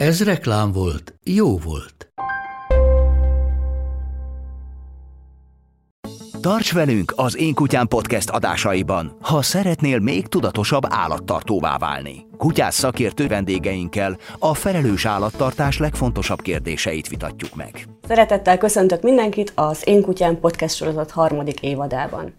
Ez reklám volt, jó volt. Tarts velünk az Én Kutyám Podcast adásaiban, ha szeretnél még tudatosabb állattartóvá válni. Kutyás szakértő vendégeinkkel a felelős állattartás legfontosabb kérdéseit vitatjuk meg. Szeretettel köszöntök mindenkit az Én Kutyám Podcast sorozat harmadik évadában.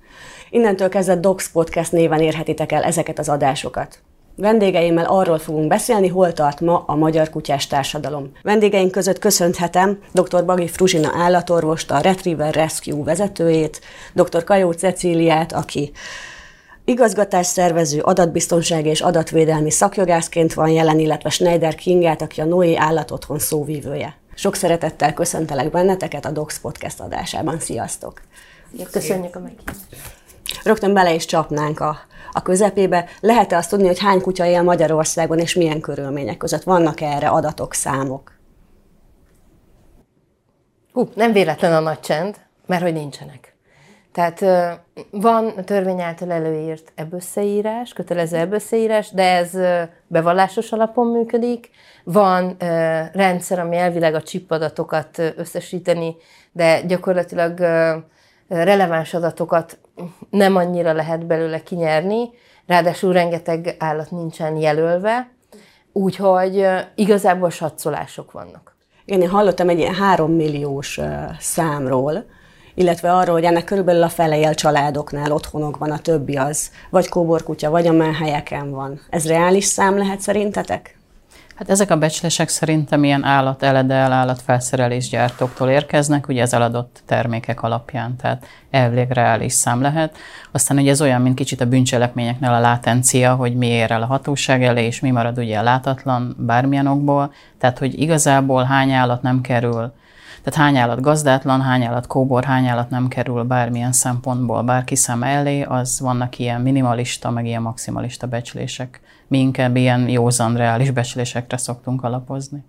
Innentől kezdve Docs Podcast néven érhetitek el ezeket az adásokat. Vendégeimmel arról fogunk beszélni, hol tart ma a magyar kutyás társadalom. Vendégeink között köszönhetem dr. Bagi Fruzsina állatorvost, a Retriever Rescue vezetőjét, dr. Kajó Cecíliát, aki igazgatás szervező, adatbiztonsági és adatvédelmi szakjogászként van jelen, illetve Schneider Kingát, aki a Noé állatotthon szóvívője. Sok szeretettel köszöntelek benneteket a Docs Podcast adásában. Sziasztok! Köszönjük a meghívást! Rögtön bele is csapnánk a a közepébe. Lehet-e azt tudni, hogy hány kutya él Magyarországon, és milyen körülmények között? Vannak -e erre adatok, számok? Hú, nem véletlen a nagy csend, mert hogy nincsenek. Tehát van törvény által előírt ebbösszeírás, kötelező ebbösszeírás, de ez bevallásos alapon működik. Van rendszer, ami elvileg a csipadatokat összesíteni, de gyakorlatilag releváns adatokat nem annyira lehet belőle kinyerni, ráadásul rengeteg állat nincsen jelölve, úgyhogy igazából satszolások vannak. Én hallottam egy ilyen három milliós számról, illetve arról, hogy ennek körülbelül a fele él családoknál, otthonokban, a többi az vagy kóborkutya, vagy a menhelyeken van. Ez reális szám lehet szerintetek? Hát ezek a becslések szerintem ilyen állat eledel, állatfelszerelés gyártóktól érkeznek, ugye az eladott termékek alapján, tehát elvileg reális szám lehet. Aztán ugye ez olyan, mint kicsit a bűncselekményeknél a látencia, hogy mi ér el a hatóság elé, és mi marad ugye látatlan bármilyen okból. Tehát, hogy igazából hány állat nem kerül tehát hány állat gazdátlan, hány állat kóbor, hány állat nem kerül bármilyen szempontból bárki szem elé, az vannak ilyen minimalista, meg ilyen maximalista becslések. Mi inkább ilyen józan, reális becslésekre szoktunk alapozni.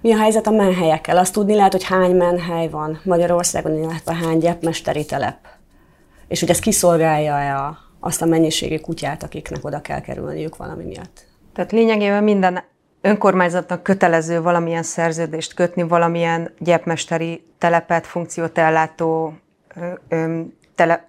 Mi a helyzet a menhelyekkel? Azt tudni lehet, hogy hány menhely van Magyarországon, illetve hány gyepmesteri telep? És hogy ez kiszolgálja-e azt a mennyiségi kutyát, akiknek oda kell kerülniük valami miatt? Tehát lényegében minden önkormányzatnak kötelező valamilyen szerződést kötni, valamilyen gyepmesteri telepet, funkciót ellátó tele,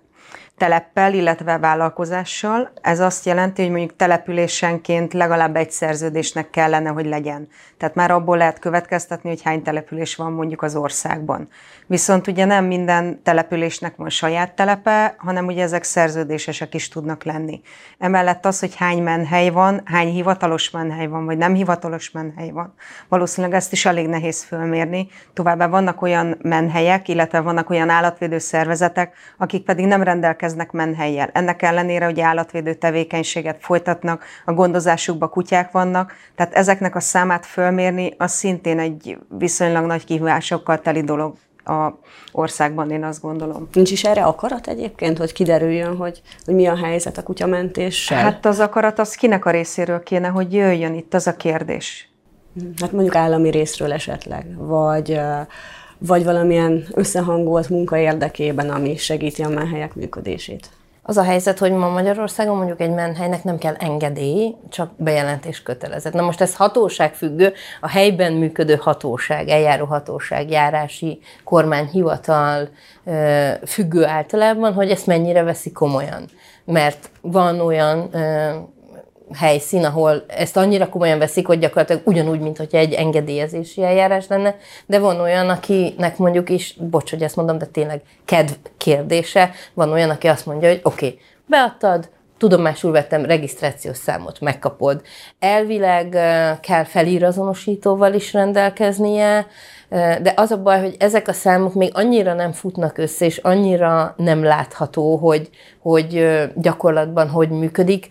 teleppel, illetve vállalkozással. Ez azt jelenti, hogy mondjuk településenként legalább egy szerződésnek kellene, hogy legyen. Tehát már abból lehet következtetni, hogy hány település van mondjuk az országban. Viszont ugye nem minden településnek van saját telepe, hanem ugye ezek szerződésesek is tudnak lenni. Emellett az, hogy hány menhely van, hány hivatalos menhely van, vagy nem hivatalos menhely van. Valószínűleg ezt is elég nehéz fölmérni. Továbbá vannak olyan menhelyek, illetve vannak olyan állatvédő szervezetek, akik pedig nem rendelkeznek menhelyjel. Ennek ellenére, hogy állatvédő tevékenységet folytatnak, a gondozásukban kutyák vannak, tehát ezeknek a számát fölmérni, az szintén egy viszonylag nagy kihívásokkal teli dolog a országban, én azt gondolom. Nincs is erre akarat egyébként, hogy kiderüljön, hogy, hogy mi a helyzet a kutyamentéssel? Hát az akarat az kinek a részéről kéne, hogy jöjjön itt, az a kérdés. Hát mondjuk állami részről esetleg, vagy, vagy valamilyen összehangolt munka érdekében, ami segíti a menhelyek működését. Az a helyzet, hogy ma Magyarországon mondjuk egy menhelynek nem kell engedély, csak bejelentés kötelezett. Na most ez hatóság függő, a helyben működő hatóság, eljáró hatóság, járási kormányhivatal függő általában, hogy ezt mennyire veszi komolyan. Mert van olyan helyszín, ahol ezt annyira komolyan veszik, hogy gyakorlatilag ugyanúgy, mint hogy egy engedélyezési eljárás lenne, de van olyan, akinek mondjuk is, bocs, hogy ezt mondom, de tényleg kedv kérdése, van olyan, aki azt mondja, hogy oké, okay, beadtad, tudomásul vettem, regisztrációs számot megkapod. Elvileg kell felírazonosítóval is rendelkeznie, de az a baj, hogy ezek a számok még annyira nem futnak össze, és annyira nem látható, hogy, hogy gyakorlatban hogy működik,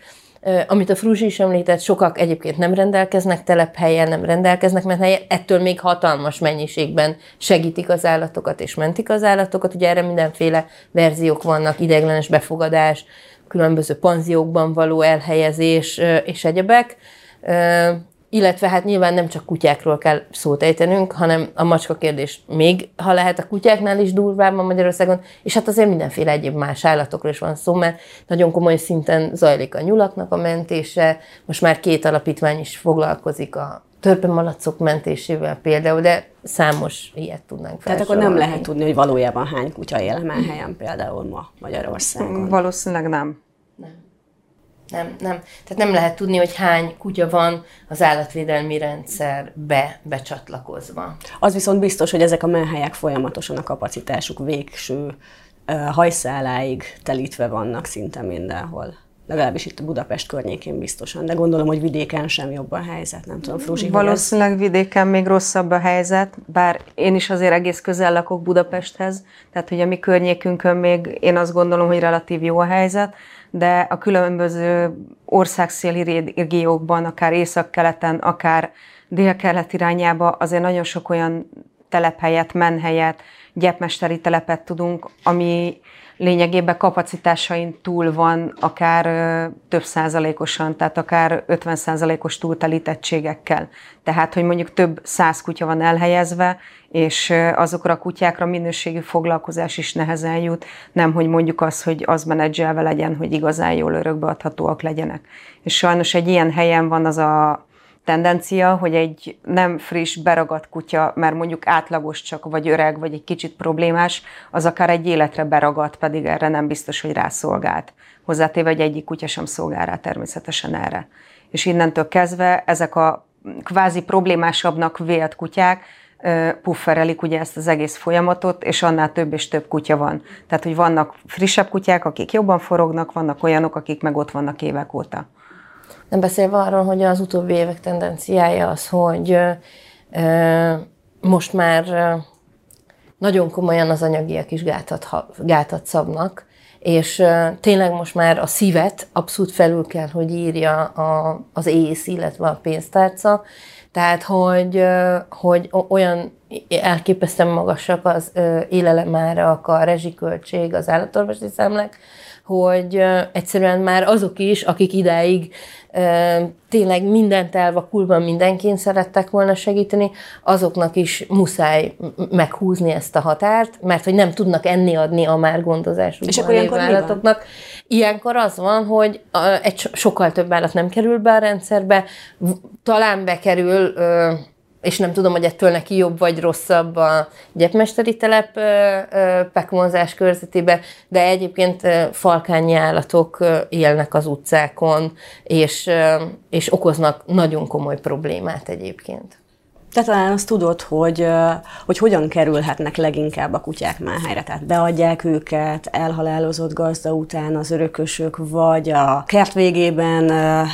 amit a Fruzsi is említett, sokak egyébként nem rendelkeznek telephelyen, nem rendelkeznek mert helyen, ettől még hatalmas mennyiségben segítik az állatokat és mentik az állatokat. Ugye erre mindenféle verziók vannak, ideiglenes befogadás, különböző panziókban való elhelyezés és egyebek illetve hát nyilván nem csak kutyákról kell szót ejtenünk, hanem a macska kérdés még, ha lehet a kutyáknál is durvább Magyarországon, és hát azért mindenféle egyéb más állatokról is van szó, mert nagyon komoly szinten zajlik a nyulaknak a mentése, most már két alapítvány is foglalkozik a törpemalacok mentésével például, de számos ilyet tudnánk felsorolni. Tehát akkor nem lehet tudni, hogy valójában hány kutya él helyen például ma Magyarországon. Valószínűleg nem. Nem nem. Tehát nem lehet tudni, hogy hány kutya van az állatvédelmi rendszerbe becsatlakozva. Az viszont biztos, hogy ezek a menhelyek folyamatosan a kapacitásuk végső hajszáláig telítve vannak szinte mindenhol legalábbis itt a Budapest környékén biztosan, de gondolom, hogy vidéken sem jobb a helyzet, nem tudom, Fruzsi, Valószínűleg vidéken még rosszabb a helyzet, bár én is azért egész közel lakok Budapesthez, tehát hogy a mi környékünkön még én azt gondolom, hogy relatív jó a helyzet, de a különböző országszéli régiókban, akár észak-keleten, akár dél-kelet irányába azért nagyon sok olyan telephelyet, menhelyet, gyepmesteri telepet tudunk, ami lényegében kapacitásain túl van, akár több százalékosan, tehát akár 50 százalékos túltelítettségekkel. Tehát, hogy mondjuk több száz kutya van elhelyezve, és azokra a kutyákra minőségű foglalkozás is nehezen jut, nem hogy mondjuk az, hogy az menedzselve legyen, hogy igazán jól örökbeadhatóak legyenek. És sajnos egy ilyen helyen van az a tendencia, hogy egy nem friss, beragadt kutya, mert mondjuk átlagos csak, vagy öreg, vagy egy kicsit problémás, az akár egy életre beragadt, pedig erre nem biztos, hogy rászolgált. Hozzátéve, hogy egyik kutya sem szolgál rá természetesen erre. És innentől kezdve ezek a kvázi problémásabbnak vélt kutyák pufferelik ugye ezt az egész folyamatot, és annál több és több kutya van. Tehát, hogy vannak frissebb kutyák, akik jobban forognak, vannak olyanok, akik meg ott vannak évek óta. Nem beszélve arról, hogy az utóbbi évek tendenciája az, hogy most már nagyon komolyan az anyagiak is gátat, gátat szabnak, és tényleg most már a szívet abszolút felül kell, hogy írja a, az ész, illetve a pénztárca, tehát, hogy, hogy olyan elképesztően magasak az élelemárak, a rezsiköltség, az állatorvosi számlák, hogy egyszerűen már azok is, akik idáig tényleg mindent elvakulva mindenkin szerettek volna segíteni, azoknak is muszáj meghúzni ezt a határt, mert hogy nem tudnak enni adni a már gondozásukban És akkor lévő állatoknak. Ilyenkor az van, hogy egy sokkal több állat nem kerül be a rendszerbe, talán bekerül és nem tudom, hogy ettől neki jobb vagy rosszabb a gyepmesteri telep pekmonzás körzetében, de egyébként falkányi állatok élnek az utcákon, és, és okoznak nagyon komoly problémát egyébként. Te talán azt tudod, hogy, hogy hogyan kerülhetnek leginkább a kutyák helyre. Tehát beadják őket, elhalálozott gazda után az örökösök, vagy a kert végében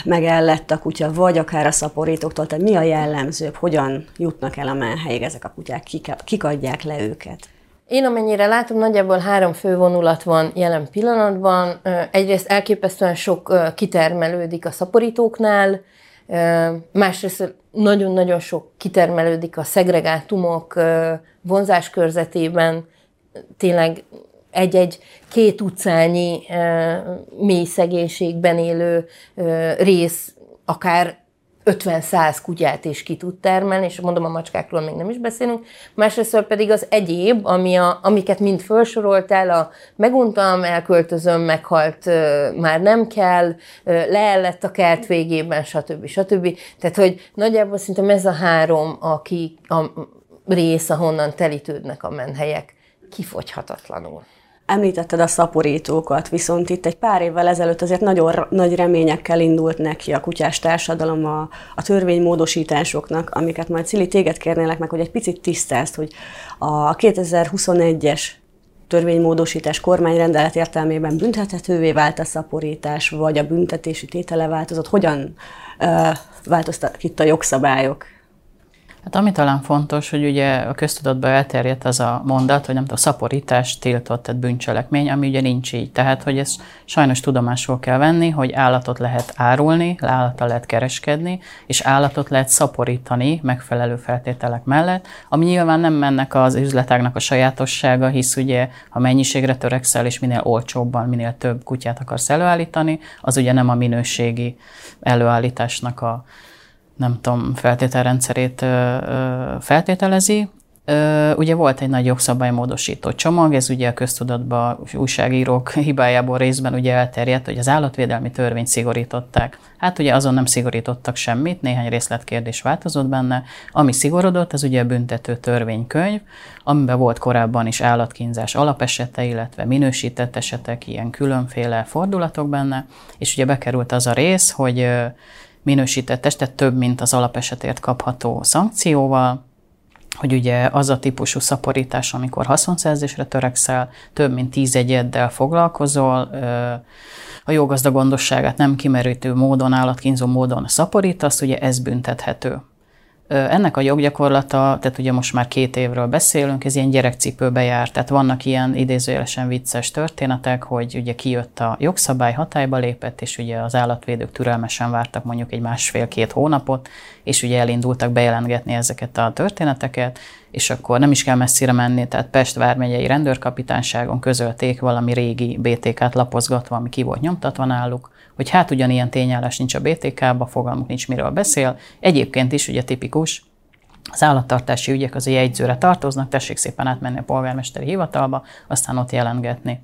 megellett a kutya, vagy akár a szaporítóktól. Tehát mi a jellemzőbb, hogyan jutnak el a menhelyig ezek a kutyák, kik, kik adják le őket? Én amennyire látom, nagyjából három fő vonulat van jelen pillanatban. Egyrészt elképesztően sok kitermelődik a szaporítóknál, másrészt nagyon-nagyon sok kitermelődik a szegregátumok vonzás körzetében, tényleg egy-egy két utcányi mély szegénységben élő rész akár 50-100 kutyát is ki tud termelni, és mondom, a macskákról még nem is beszélünk. Másrészt pedig az egyéb, ami a, amiket mind felsoroltál, a meguntam, elköltözöm, meghalt, már nem kell, leellett a kert végében, stb. stb. Tehát, hogy nagyjából szerintem ez a három, aki a rész, ahonnan telítődnek a menhelyek, kifogyhatatlanul. Említetted a szaporítókat, viszont itt egy pár évvel ezelőtt azért nagyon nagy reményekkel indult neki a kutyás társadalom a, a törvénymódosításoknak, amiket majd Cili téged kérnélek meg, hogy egy picit tisztázt, hogy a 2021-es törvénymódosítás kormányrendelet értelmében büntethetővé vált a szaporítás, vagy a büntetési tétele változott. Hogyan uh, változtak itt a jogszabályok? Hát ami talán fontos, hogy ugye a köztudatban elterjedt az a mondat, hogy nem tudom, szaporítás tiltott, tehát bűncselekmény, ami ugye nincs így. Tehát, hogy ezt sajnos tudomásul kell venni, hogy állatot lehet árulni, állata lehet kereskedni, és állatot lehet szaporítani megfelelő feltételek mellett, ami nyilván nem mennek az üzletágnak a sajátossága, hisz ugye, ha mennyiségre törekszel, és minél olcsóbban, minél több kutyát akarsz előállítani, az ugye nem a minőségi előállításnak a nem tudom, feltételrendszerét feltételezi. Ugye volt egy nagy jogszabálymódosító csomag, ez ugye a köztudatban újságírók hibájából részben ugye elterjedt, hogy az állatvédelmi törvényt szigorították. Hát ugye azon nem szigorítottak semmit, néhány részletkérdés változott benne. Ami szigorodott, az ugye a büntető törvénykönyv, amiben volt korábban is állatkínzás alapesete, illetve minősített esetek, ilyen különféle fordulatok benne, és ugye bekerült az a rész, hogy minősített testet több, mint az alapesetért kapható szankcióval, hogy ugye az a típusú szaporítás, amikor haszonszerzésre törekszel, több mint tíz egyeddel foglalkozol, a jógazda gondosságát nem kimerítő módon, állatkínzó módon szaporítasz, ugye ez büntethető. Ennek a joggyakorlata, tehát ugye most már két évről beszélünk, ez ilyen gyerekcipőbe jár, tehát vannak ilyen idézőjelesen vicces történetek, hogy ugye kijött a jogszabály, hatályba lépett, és ugye az állatvédők türelmesen vártak mondjuk egy másfél-két hónapot, és ugye elindultak bejelentgetni ezeket a történeteket, és akkor nem is kell messzire menni, tehát Pest vármegyei rendőrkapitányságon közölték valami régi BTK-t lapozgatva, ami ki volt nyomtatva náluk, hogy hát ugyanilyen tényállás nincs a BTK-ba, fogalmuk nincs, miről beszél. Egyébként is ugye tipikus, az állattartási ügyek az a jegyzőre tartoznak, tessék szépen átmenni a polgármesteri hivatalba, aztán ott jelentgetni.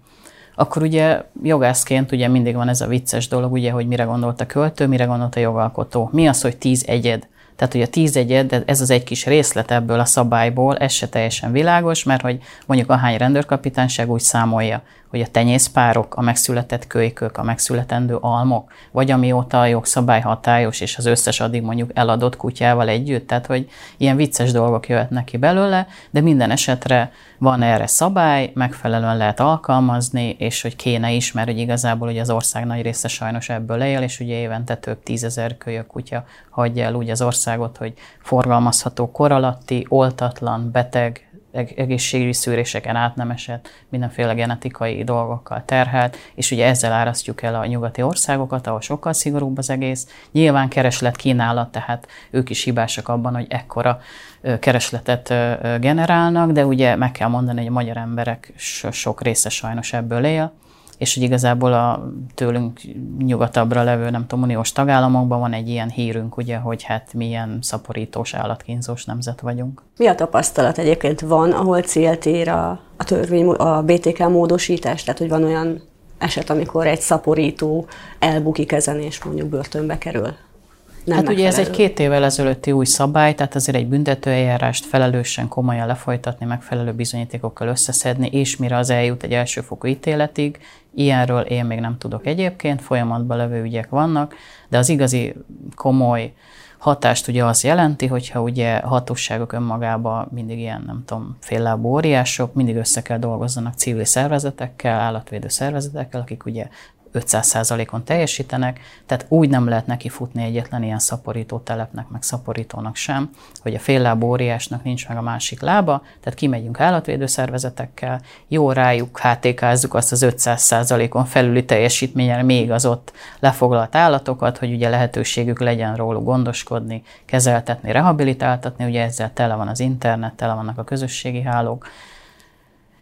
Akkor ugye jogászként ugye mindig van ez a vicces dolog, ugye, hogy mire gondolt a költő, mire gondolt a jogalkotó. Mi az, hogy tíz egyed? Tehát, hogy a tíz egyed, de ez az egy kis részlet ebből a szabályból, ez se teljesen világos, mert hogy mondjuk a hány rendőrkapitányság úgy számolja, hogy a tenyészpárok, a megszületett kölykök, a megszületendő almok, vagy amióta a jogszabály hatályos, és az összes addig mondjuk eladott kutyával együtt, tehát hogy ilyen vicces dolgok jöhetnek ki belőle, de minden esetre van erre szabály, megfelelően lehet alkalmazni, és hogy kéne is, mert hogy igazából ugye az ország nagy része sajnos ebből él, és ugye évente több tízezer kölyök kutya hagyja el úgy az országot, hogy forgalmazható kor alatti, oltatlan, beteg, egészségügyi szűréseken át nem mindenféle genetikai dolgokkal terhelt, és ugye ezzel árasztjuk el a nyugati országokat, ahol sokkal szigorúbb az egész. Nyilván kereslet kínálat, tehát ők is hibásak abban, hogy ekkora keresletet generálnak, de ugye meg kell mondani, hogy a magyar emberek sok része sajnos ebből él, és hogy igazából a tőlünk nyugatabbra levő, nem tudom, uniós tagállamokban van egy ilyen hírünk, ugye, hogy hát milyen szaporítós, állatkínzós nemzet vagyunk. Mi a tapasztalat egyébként van, ahol célt ér a, a törvény, a BTK módosítás, tehát hogy van olyan eset, amikor egy szaporító elbukik ezen, és mondjuk börtönbe kerül? Nem hát megfelelő. ugye ez egy két évvel ezelőtti új szabály, tehát azért egy büntetőeljárást felelősen, komolyan lefolytatni, megfelelő bizonyítékokkal összeszedni, és mire az eljut egy elsőfokú ítéletig, ilyenről én még nem tudok egyébként, folyamatban levő ügyek vannak, de az igazi komoly hatást ugye az jelenti, hogyha ugye hatóságok önmagában mindig ilyen, nem tudom, féllábú óriások, mindig össze kell dolgozzanak civil szervezetekkel, állatvédő szervezetekkel, akik ugye 500%-on teljesítenek, tehát úgy nem lehet neki futni egyetlen ilyen szaporító telepnek, meg szaporítónak sem, hogy a féllábú óriásnak nincs meg a másik lába, tehát kimegyünk állatvédő szervezetekkel, jó rájuk HTK-zzuk azt az 500%-on felüli teljesítményen még az ott lefoglalt állatokat, hogy ugye lehetőségük legyen róluk gondoskodni, kezeltetni, rehabilitáltatni, ugye ezzel tele van az internet, tele vannak a közösségi hálók,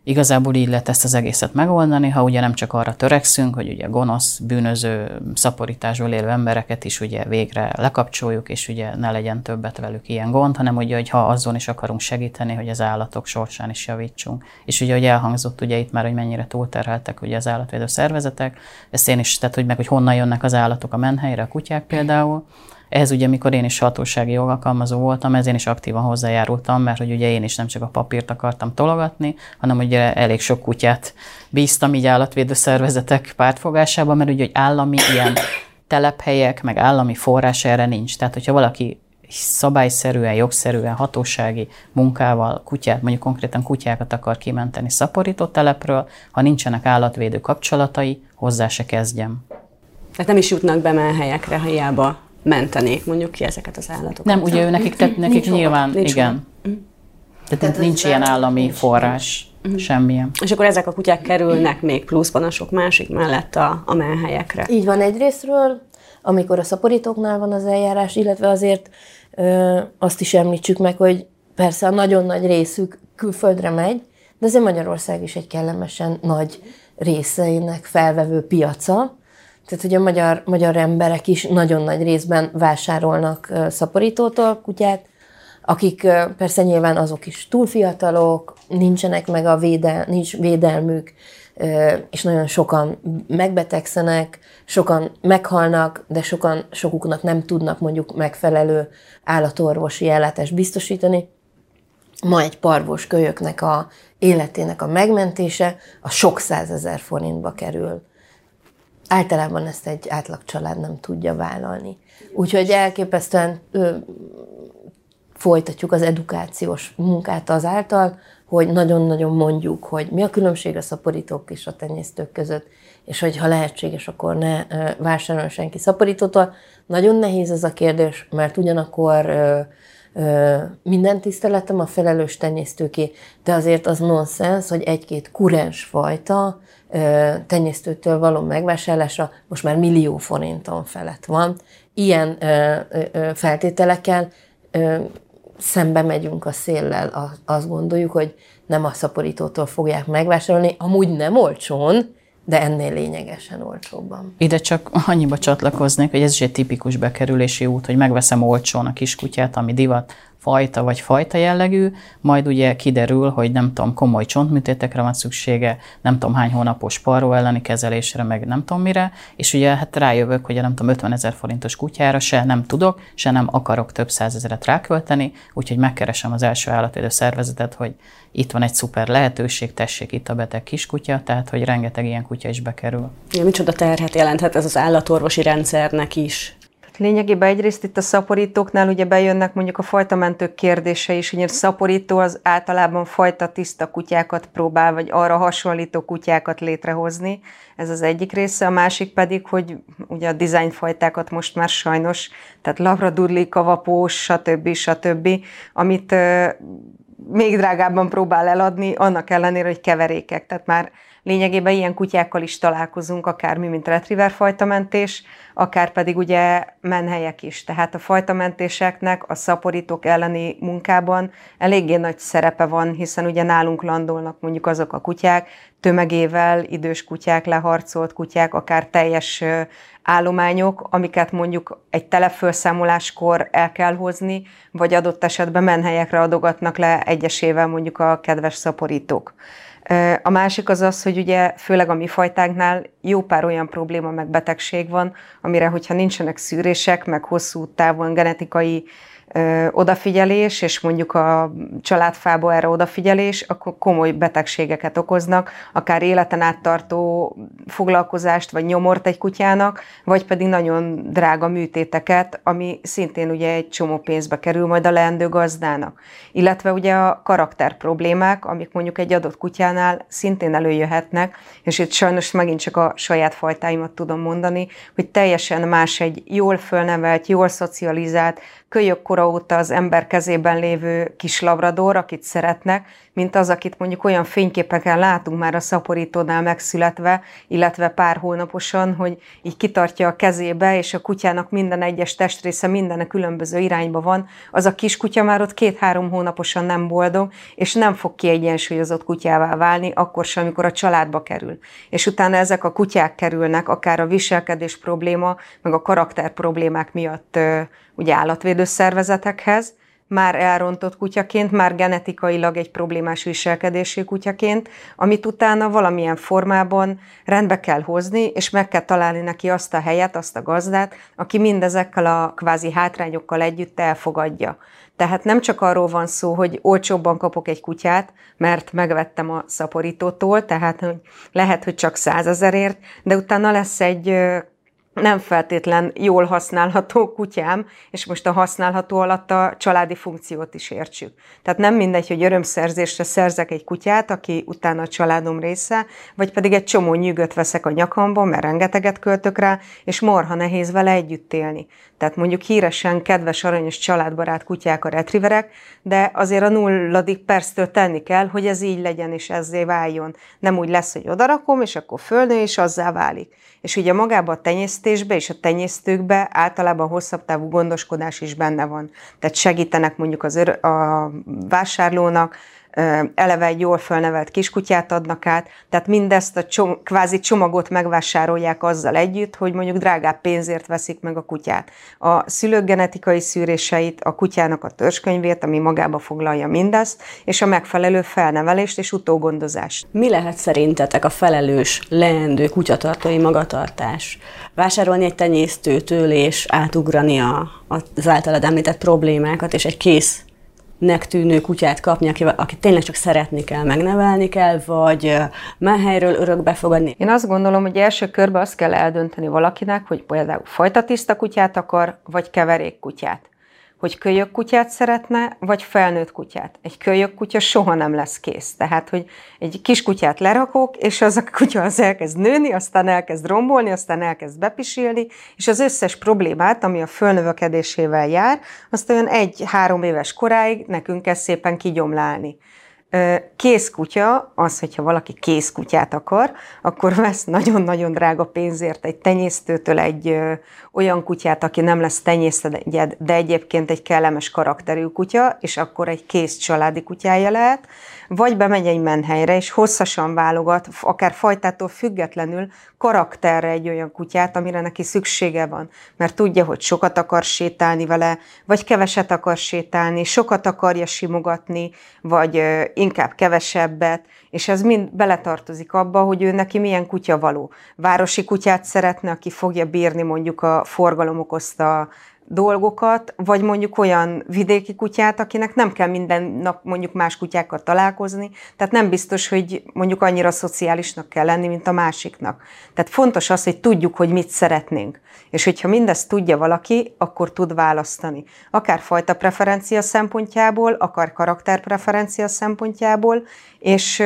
Igazából így lehet ezt az egészet megoldani, ha ugye nem csak arra törekszünk, hogy ugye gonosz, bűnöző, szaporításból élő embereket is ugye végre lekapcsoljuk, és ugye ne legyen többet velük ilyen gond, hanem ugye, hogy ha azon is akarunk segíteni, hogy az állatok sorsán is javítsunk. És ugye, hogy elhangzott ugye itt már, hogy mennyire túlterheltek ugye az állatvédő szervezetek, ezt én is, tehát hogy meg, hogy honnan jönnek az állatok a menhelyre, a kutyák például, ehhez ugye, mikor én is hatósági jogalkalmazó voltam, ezért is aktívan hozzájárultam, mert hogy ugye én is nem csak a papírt akartam tologatni, hanem ugye elég sok kutyát bíztam így állatvédő szervezetek pártfogásába, mert ugye hogy állami ilyen telephelyek, meg állami forrás erre nincs. Tehát, hogyha valaki szabályszerűen, jogszerűen, hatósági munkával kutyát, mondjuk konkrétan kutyákat akar kimenteni szaporított telepről, ha nincsenek állatvédő kapcsolatai, hozzá se kezdjem. Tehát nem is jutnak be helyekre, hiába mentenék mondjuk ki ezeket az állatokat. Nem, ugye ő nekik, te, nekik Nincs nyilván, hova. Nincs igen. Tehát, Tehát nincs ilyen állami forrás, semmilyen. És akkor ezek a kutyák kerülnek még pluszban a sok másik mellett a, a menhelyekre. Így van egyrésztről, amikor a szaporítóknál van az eljárás, illetve azért ö, azt is említsük meg, hogy persze a nagyon nagy részük külföldre megy, de azért Magyarország is egy kellemesen nagy részeinek felvevő piaca, tehát, hogy a magyar, magyar emberek is nagyon nagy részben vásárolnak szaporítótól kutyát, akik persze nyilván azok is túl fiatalok, nincsenek meg a védel, nincs védelmük, és nagyon sokan megbetegszenek, sokan meghalnak, de sokan, sokuknak nem tudnak mondjuk megfelelő állatorvosi ellátást biztosítani. Ma egy parvos kölyöknek a életének a megmentése a sok százezer forintba kerül. Általában ezt egy átlag család nem tudja vállalni. Úgyhogy elképesztően ö, folytatjuk az edukációs munkát azáltal, hogy nagyon-nagyon mondjuk, hogy mi a különbség a szaporítók és a tenyésztők között, és hogy ha lehetséges, akkor ne vásároljon senki szaporítótól. Nagyon nehéz ez a kérdés, mert ugyanakkor ö, ö, minden tiszteletem a felelős tenyésztőké, de azért az nonsens, hogy egy-két kurens fajta tenyésztőtől való megvásárlása most már millió forinton felett van. Ilyen feltételekkel szembe megyünk a széllel, azt gondoljuk, hogy nem a szaporítótól fogják megvásárolni, amúgy nem olcsón, de ennél lényegesen olcsóbban. Ide csak annyiba csatlakoznék, hogy ez is egy tipikus bekerülési út, hogy megveszem olcsón a kiskutyát, ami divat, fajta vagy fajta jellegű, majd ugye kiderül, hogy nem tudom, komoly csontműtétekre van szüksége, nem tudom hány hónapos paró elleni kezelésre, meg nem tudom mire, és ugye hát rájövök, hogy nem tudom, 50 ezer forintos kutyára se nem tudok, se nem akarok több százezeret rákölteni, úgyhogy megkeresem az első állatvédő szervezetet, hogy itt van egy szuper lehetőség, tessék itt a beteg kiskutya, tehát hogy rengeteg ilyen kutya is bekerül. Ja, micsoda terhet jelenthet ez az állatorvosi rendszernek is. Lényegében egyrészt itt a szaporítóknál ugye bejönnek mondjuk a fajtamentők kérdése is, hogy a szaporító az általában fajta tiszta kutyákat próbál, vagy arra hasonlító kutyákat létrehozni. Ez az egyik része. A másik pedig, hogy ugye a dizájnfajtákat most már sajnos, tehát labradudli, kavapós, stb. stb., amit még drágábban próbál eladni, annak ellenére, hogy keverékek. Tehát már lényegében ilyen kutyákkal is találkozunk, akár mi, mint retriever fajtamentés, akár pedig ugye menhelyek is. Tehát a fajtamentéseknek a szaporítók elleni munkában eléggé nagy szerepe van, hiszen ugye nálunk landolnak mondjuk azok a kutyák, tömegével, idős kutyák, leharcolt kutyák, akár teljes állományok, amiket mondjuk egy telepfölszámoláskor el kell hozni, vagy adott esetben menhelyekre adogatnak le egyesével mondjuk a kedves szaporítók. A másik az az, hogy ugye főleg a mi fajtáknál jó pár olyan probléma meg betegség van, amire, hogyha nincsenek szűrések, meg hosszú távon genetikai odafigyelés, és mondjuk a családfába erre odafigyelés, akkor komoly betegségeket okoznak, akár életen áttartó foglalkozást vagy nyomort egy kutyának, vagy pedig nagyon drága műtéteket, ami szintén ugye egy csomó pénzbe kerül majd a leendő gazdának. Illetve ugye a karakter problémák, amik mondjuk egy adott kutyánál szintén előjöhetnek, és itt sajnos megint csak a saját fajtáimat tudom mondani, hogy teljesen más egy jól fölnevelt, jól szocializált, kölyök kora óta az ember kezében lévő kis labrador, akit szeretnek, mint az, akit mondjuk olyan fényképeken látunk már a szaporítónál megszületve, illetve pár hónaposan, hogy így kitartja a kezébe, és a kutyának minden egyes testrésze minden a különböző irányba van, az a kis kutya már ott két-három hónaposan nem boldog, és nem fog kiegyensúlyozott kutyává válni, akkor sem, amikor a családba kerül. És utána ezek a kutyák kerülnek, akár a viselkedés probléma, meg a karakter problémák miatt ugye állatvédő szervezetekhez, már elrontott kutyaként, már genetikailag egy problémás viselkedésű kutyaként, amit utána valamilyen formában rendbe kell hozni, és meg kell találni neki azt a helyet, azt a gazdát, aki mindezekkel a kvázi hátrányokkal együtt elfogadja. Tehát nem csak arról van szó, hogy olcsóbban kapok egy kutyát, mert megvettem a szaporítótól, tehát lehet, hogy csak százezerért, de utána lesz egy nem feltétlen jól használható kutyám, és most a használható alatt a családi funkciót is értsük. Tehát nem mindegy, hogy örömszerzésre szerzek egy kutyát, aki utána a családom része, vagy pedig egy csomó nyűgöt veszek a nyakamba, mert rengeteget költök rá, és morha nehéz vele együtt élni. Tehát mondjuk híresen kedves, aranyos, családbarát kutyák a retriverek, de azért a nulladik perctől tenni kell, hogy ez így legyen, és ezzé váljon. Nem úgy lesz, hogy odarakom, és akkor fölnő, és azzá válik. És ugye magában a tenyésztésbe és a tenyésztőkbe általában hosszabb távú gondoskodás is benne van. Tehát segítenek mondjuk az a vásárlónak, eleve egy jól fölnevelt kiskutyát adnak át, tehát mindezt a csom, kvázi csomagot megvásárolják azzal együtt, hogy mondjuk drágább pénzért veszik meg a kutyát. A szülők genetikai szűréseit, a kutyának a törzskönyvét, ami magába foglalja mindezt, és a megfelelő felnevelést és utógondozást. Mi lehet szerintetek a felelős, leendő kutyatartói magatartás? Vásárolni egy tenyésztőtől és átugrani a, az általad említett problémákat, és egy kész nek tűnő kutyát kapni, aki, aki tényleg csak szeretni kell, megnevelni kell, vagy menhelyről örökbe fogadni? Én azt gondolom, hogy első körben azt kell eldönteni valakinek, hogy például fajtatiszta kutyát akar, vagy keverék kutyát hogy kölyök kutyát szeretne, vagy felnőtt kutyát. Egy kölyök kutya soha nem lesz kész. Tehát, hogy egy kis kutyát lerakok, és az a kutya az elkezd nőni, aztán elkezd rombolni, aztán elkezd bepisilni, és az összes problémát, ami a fölnövekedésével jár, azt olyan egy-három éves koráig nekünk kell szépen kigyomlálni. Készkutya, az, hogyha valaki készkutyát akar, akkor vesz nagyon-nagyon drága pénzért egy tenyésztőtől egy olyan kutyát, aki nem lesz tenyészted, de egyébként egy kellemes karakterű kutya, és akkor egy kész családi kutyája lehet, vagy bemegy egy menhelyre, és hosszasan válogat, akár fajtától függetlenül karakterre egy olyan kutyát, amire neki szüksége van. Mert tudja, hogy sokat akar sétálni vele, vagy keveset akar sétálni, sokat akarja simogatni, vagy inkább kevesebbet, és ez mind beletartozik abba, hogy ő neki milyen kutya való. Városi kutyát szeretne, aki fogja bírni mondjuk a forgalom okozta dolgokat, vagy mondjuk olyan vidéki kutyát, akinek nem kell minden nap mondjuk más kutyákkal találkozni, tehát nem biztos, hogy mondjuk annyira szociálisnak kell lenni, mint a másiknak. Tehát fontos az, hogy tudjuk, hogy mit szeretnénk. És hogyha mindezt tudja valaki, akkor tud választani. Akár fajta preferencia szempontjából, akár karakterpreferencia szempontjából, és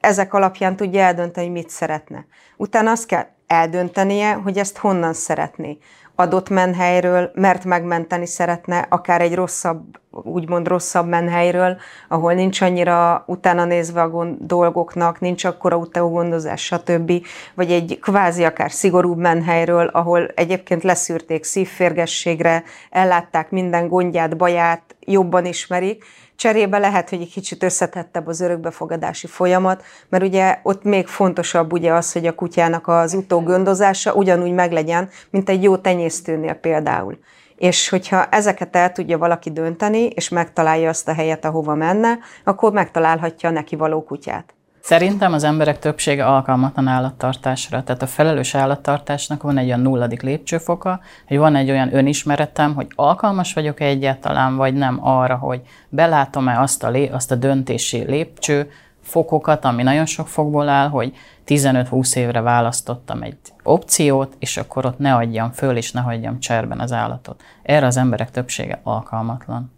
ezek alapján tudja eldönteni, hogy mit szeretne. Utána azt kell eldöntenie, hogy ezt honnan szeretné adott menhelyről, mert megmenteni szeretne, akár egy rosszabb, úgymond rosszabb menhelyről, ahol nincs annyira utána nézve a gond, dolgoknak, nincs akkora utágondozás, stb. Vagy egy kvázi akár szigorúbb menhelyről, ahol egyébként leszűrték szívférgességre, ellátták minden gondját, baját, jobban ismerik, Cserébe lehet, hogy egy kicsit összetettebb az örökbefogadási folyamat, mert ugye ott még fontosabb ugye az, hogy a kutyának az utógöndozása ugyanúgy meglegyen, mint egy jó tenyésztőnél például. És hogyha ezeket el tudja valaki dönteni, és megtalálja azt a helyet, ahova menne, akkor megtalálhatja neki való kutyát. Szerintem az emberek többsége alkalmatlan állattartásra. Tehát a felelős állattartásnak van egy olyan nulladik lépcsőfoka, hogy van egy olyan önismeretem, hogy alkalmas vagyok-e egyáltalán, vagy nem arra, hogy belátom-e azt a, lé, azt a döntési lépcső fokokat, ami nagyon sok fokból áll, hogy 15-20 évre választottam egy opciót, és akkor ott ne adjam föl, és ne hagyjam cserben az állatot. Erre az emberek többsége alkalmatlan.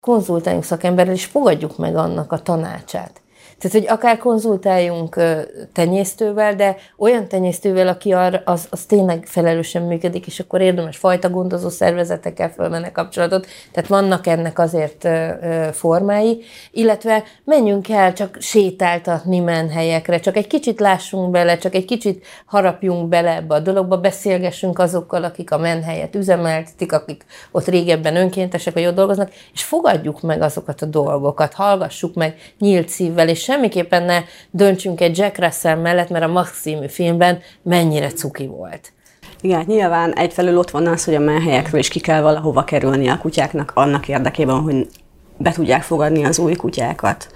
Konzultáljunk szakemberrel, és fogadjuk meg annak a tanácsát. Tehát, hogy akár konzultáljunk tenyésztővel, de olyan tenyésztővel, aki ar, az, az tényleg felelősen működik, és akkor érdemes fajta gondozó szervezetekkel fölmenne kapcsolatot. Tehát vannak ennek azért formái, illetve menjünk el csak sétáltatni menhelyekre, csak egy kicsit lássunk bele, csak egy kicsit harapjunk bele ebbe a dologba, beszélgessünk azokkal, akik a menhelyet üzemeltetik, akik ott régebben önkéntesek, vagy ott dolgoznak, és fogadjuk meg azokat a dolgokat, hallgassuk meg nyílt szívvel, és semmiképpen ne döntsünk egy Jack Russell mellett, mert a Max című filmben mennyire cuki volt. Igen, hát nyilván egyfelől ott van az, hogy a menhelyekről is ki kell valahova kerülni a kutyáknak annak érdekében, hogy be tudják fogadni az új kutyákat.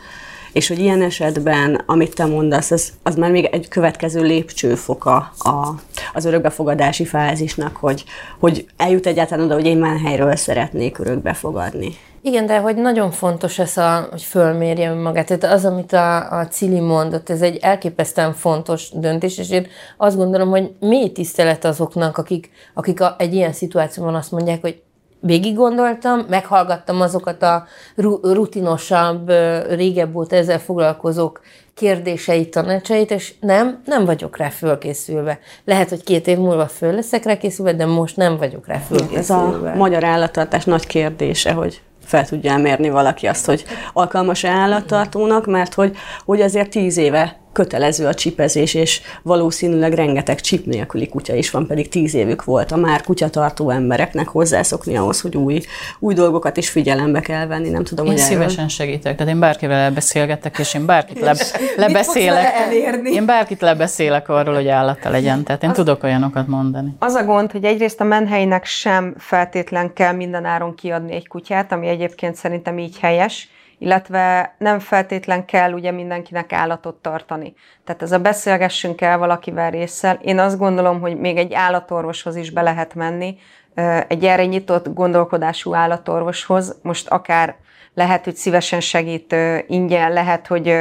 És hogy ilyen esetben, amit te mondasz, az, az már még egy következő lépcsőfoka a, az örökbefogadási fázisnak, hogy, hogy eljut egyáltalán oda, hogy én már helyről szeretnék örökbefogadni. Igen, de hogy nagyon fontos ez, a, hogy fölmérje önmagát. Tehát az, amit a, a Cili mondott, ez egy elképesztően fontos döntés, és én azt gondolom, hogy mély tisztelet azoknak, akik, akik a, egy ilyen szituációban azt mondják, hogy végig gondoltam, meghallgattam azokat a rutinosabb, régebb óta ezzel foglalkozók kérdéseit, tanácsait, és nem, nem vagyok rá fölkészülve. Lehet, hogy két év múlva föl leszek rá készülve, de most nem vagyok rá fölkészülve. Ez a magyar állattartás nagy kérdése, hogy fel tudja mérni valaki azt, hogy alkalmas-e állattartónak, mert hogy, hogy azért tíz éve kötelező a csipezés, és valószínűleg rengeteg csip nélküli kutya is van, pedig tíz évük volt a már kutyatartó embereknek hozzászokni ahhoz, hogy új, új dolgokat is figyelembe kell venni. Nem tudom, én hogy szívesen erről... segítek, tehát én bárkivel elbeszélgetek, és én bárkit le, lebeszélek. Én bárkit lebeszélek arról, hogy állata legyen, tehát én az, tudok olyanokat mondani. Az a gond, hogy egyrészt a menhelynek sem feltétlen kell minden áron kiadni egy kutyát, ami egyébként szerintem így helyes, illetve nem feltétlen kell ugye mindenkinek állatot tartani. Tehát ez a beszélgessünk el valakivel részsel. Én azt gondolom, hogy még egy állatorvoshoz is be lehet menni, egy erre nyitott gondolkodású állatorvoshoz, most akár lehet, hogy szívesen segít ingyen, lehet, hogy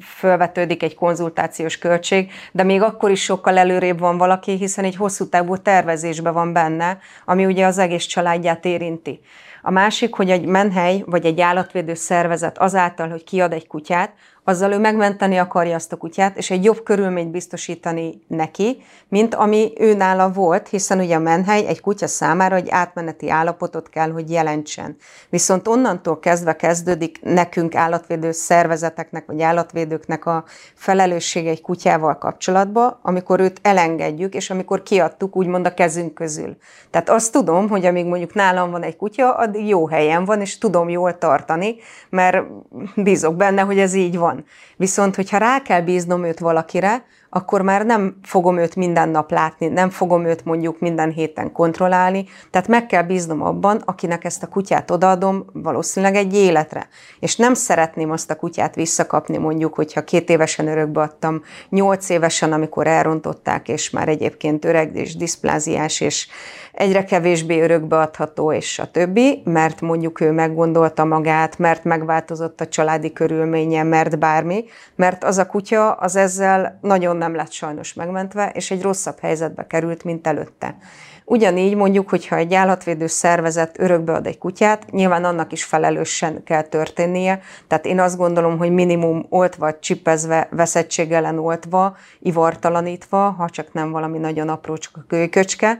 fölvetődik egy konzultációs költség, de még akkor is sokkal előrébb van valaki, hiszen egy hosszú távú tervezésben van benne, ami ugye az egész családját érinti. A másik, hogy egy menhely vagy egy állatvédő szervezet azáltal, hogy kiad egy kutyát, azzal ő megmenteni akarja azt a kutyát, és egy jobb körülményt biztosítani neki, mint ami ő nála volt, hiszen ugye a menhely egy kutya számára egy átmeneti állapotot kell, hogy jelentsen. Viszont onnantól kezdve kezdődik nekünk állatvédő szervezeteknek, vagy állatvédőknek a felelőssége egy kutyával kapcsolatban, amikor őt elengedjük, és amikor kiadtuk úgymond a kezünk közül. Tehát azt tudom, hogy amíg mondjuk nálam van egy kutya, addig jó helyen van, és tudom jól tartani, mert bízok benne, hogy ez így van. Viszont, hogyha rá kell bíznom őt valakire, akkor már nem fogom őt minden nap látni, nem fogom őt mondjuk minden héten kontrollálni, tehát meg kell bíznom abban, akinek ezt a kutyát odaadom, valószínűleg egy életre. És nem szeretném azt a kutyát visszakapni, mondjuk, hogyha két évesen örökbe adtam, nyolc évesen, amikor elrontották, és már egyébként öreg és diszpláziás, és egyre kevésbé örökbe adható, és a többi, mert mondjuk ő meggondolta magát, mert megváltozott a családi körülménye, mert bármi, mert az a kutya az ezzel nagyon nem lett sajnos megmentve, és egy rosszabb helyzetbe került, mint előtte. Ugyanígy mondjuk, hogyha egy állatvédő szervezet örökbe ad egy kutyát, nyilván annak is felelősen kell történnie, tehát én azt gondolom, hogy minimum oltva, csipezve, veszettség ellen oltva, ivartalanítva, ha csak nem valami nagyon apró, csak a kölyköcske,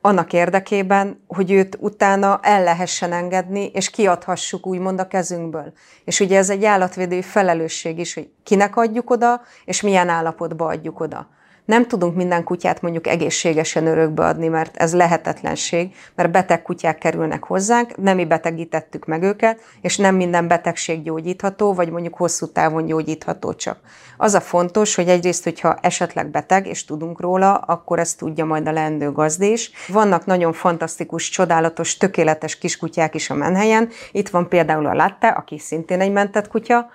annak érdekében, hogy őt utána el lehessen engedni, és kiadhassuk úgymond a kezünkből. És ugye ez egy állatvédői felelősség is, hogy kinek adjuk oda, és milyen állapotba adjuk oda nem tudunk minden kutyát mondjuk egészségesen örökbe adni, mert ez lehetetlenség, mert beteg kutyák kerülnek hozzánk, nem mi betegítettük meg őket, és nem minden betegség gyógyítható, vagy mondjuk hosszú távon gyógyítható csak. Az a fontos, hogy egyrészt, hogyha esetleg beteg, és tudunk róla, akkor ezt tudja majd a leendő gazdés. Vannak nagyon fantasztikus, csodálatos, tökéletes kiskutyák is a menhelyen. Itt van például a Latte, aki szintén egy mentett kutya,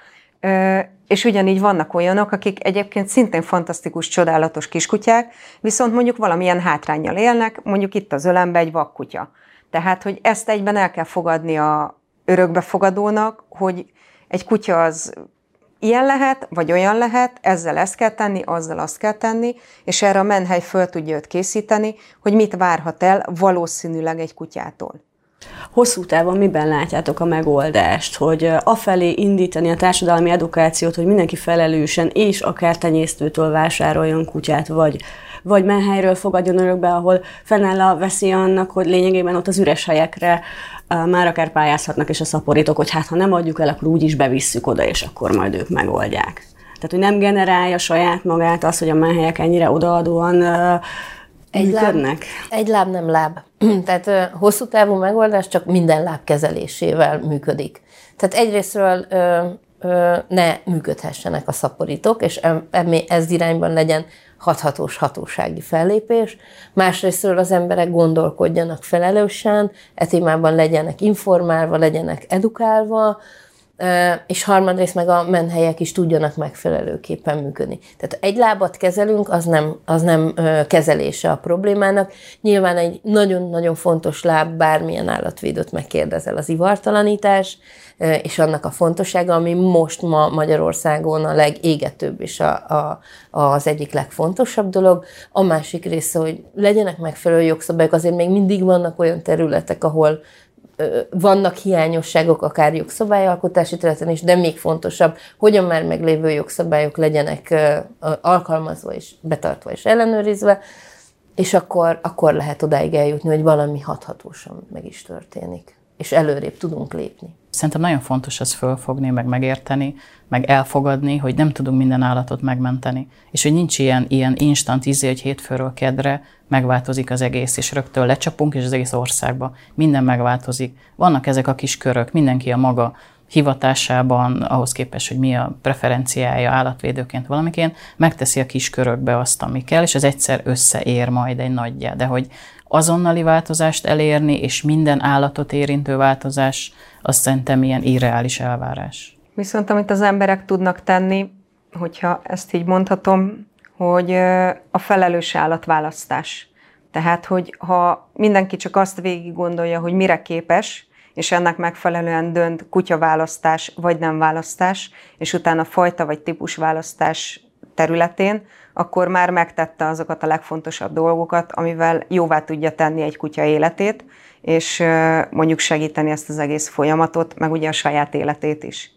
és ugyanígy vannak olyanok, akik egyébként szintén fantasztikus, csodálatos kiskutyák, viszont mondjuk valamilyen hátrányjal élnek, mondjuk itt az ölembe egy vakkutya. Tehát, hogy ezt egyben el kell fogadni a örökbefogadónak, hogy egy kutya az ilyen lehet, vagy olyan lehet, ezzel ezt kell tenni, azzal azt kell tenni, és erre a menhely föl tudja őt készíteni, hogy mit várhat el valószínűleg egy kutyától. Hosszú távon miben látjátok a megoldást, hogy afelé indítani a társadalmi edukációt, hogy mindenki felelősen és akár tenyésztőtől vásároljon kutyát, vagy, vagy menhelyről fogadjon örökbe, ahol fennáll a veszély annak, hogy lényegében ott az üres helyekre már akár pályázhatnak és a szaporítok, hogy hát ha nem adjuk el, akkor úgyis bevisszük oda, és akkor majd ők megoldják. Tehát, hogy nem generálja saját magát az, hogy a menhelyek ennyire odaadóan egy működnek? Láb, egy láb nem láb. Tehát hosszú távú megoldás csak minden láb kezelésével működik. Tehát egyrésztről ö, ö, ne működhessenek a szaporítók, és ez irányban legyen hathatós hatósági fellépés. Másrésztről az emberek gondolkodjanak felelősen, e témában legyenek informálva, legyenek edukálva, és harmadrészt meg a menhelyek is tudjanak megfelelőképpen működni. Tehát egy lábat kezelünk, az nem, az nem kezelése a problémának. Nyilván egy nagyon-nagyon fontos láb bármilyen állatvédőt megkérdezel az ivartalanítás, és annak a fontossága, ami most ma Magyarországon a legégetőbb és a, a, az egyik legfontosabb dolog. A másik része, hogy legyenek megfelelő jogszabályok, azért még mindig vannak olyan területek, ahol vannak hiányosságok akár jogszabályalkotási területen is, de még fontosabb, hogy a már meglévő jogszabályok legyenek alkalmazva és betartva és ellenőrizve, és akkor, akkor lehet odáig eljutni, hogy valami hathatósan meg is történik, és előrébb tudunk lépni. Szerintem nagyon fontos ezt fölfogni, meg megérteni, meg elfogadni, hogy nem tudunk minden állatot megmenteni. És hogy nincs ilyen, ilyen instant izé, hogy hétfőről kedre megváltozik az egész, és rögtön lecsapunk, és az egész országba minden megváltozik. Vannak ezek a kis körök, mindenki a maga hivatásában, ahhoz képest, hogy mi a preferenciája állatvédőként valamiként, megteszi a kis körökbe azt, ami kell, és ez egyszer összeér majd egy nagyja. De hogy azonnali változást elérni, és minden állatot érintő változás, azt szerintem ilyen irreális elvárás. Viszont amit az emberek tudnak tenni, hogyha ezt így mondhatom, hogy a felelős állatválasztás. Tehát, hogy ha mindenki csak azt végig gondolja, hogy mire képes, és ennek megfelelően dönt kutyaválasztás vagy nem választás, és utána fajta vagy típus választás területén, akkor már megtette azokat a legfontosabb dolgokat, amivel jóvá tudja tenni egy kutya életét, és mondjuk segíteni ezt az egész folyamatot, meg ugye a saját életét is.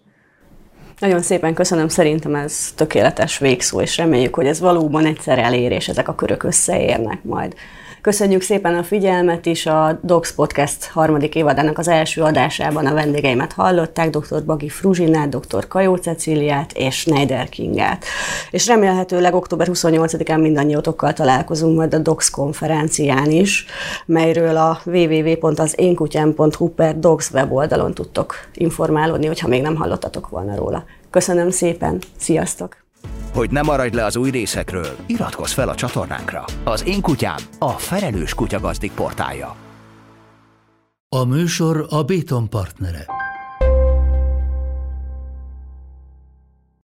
Nagyon szépen köszönöm, szerintem ez tökéletes végszó, és reméljük, hogy ez valóban egyszer elér, és ezek a körök összeérnek majd. Köszönjük szépen a figyelmet is, a Dogs Podcast harmadik évadának az első adásában a vendégeimet hallották, dr. Bagi Fruzsinát, dr. Kajó Ceciliát és Neider Kingát. És remélhetőleg október 28-án mindannyiótokkal találkozunk majd a Dogs konferencián is, melyről a www.azénkutyám.hu per Dogs weboldalon tudtok informálódni, hogyha még nem hallottatok volna róla. Köszönöm szépen, sziasztok! Hogy ne maradj le az új részekről, iratkozz fel a csatornánkra. Az Én Kutyám, a Felelős Kutyagazdik portálja. A műsor a Béton partnere.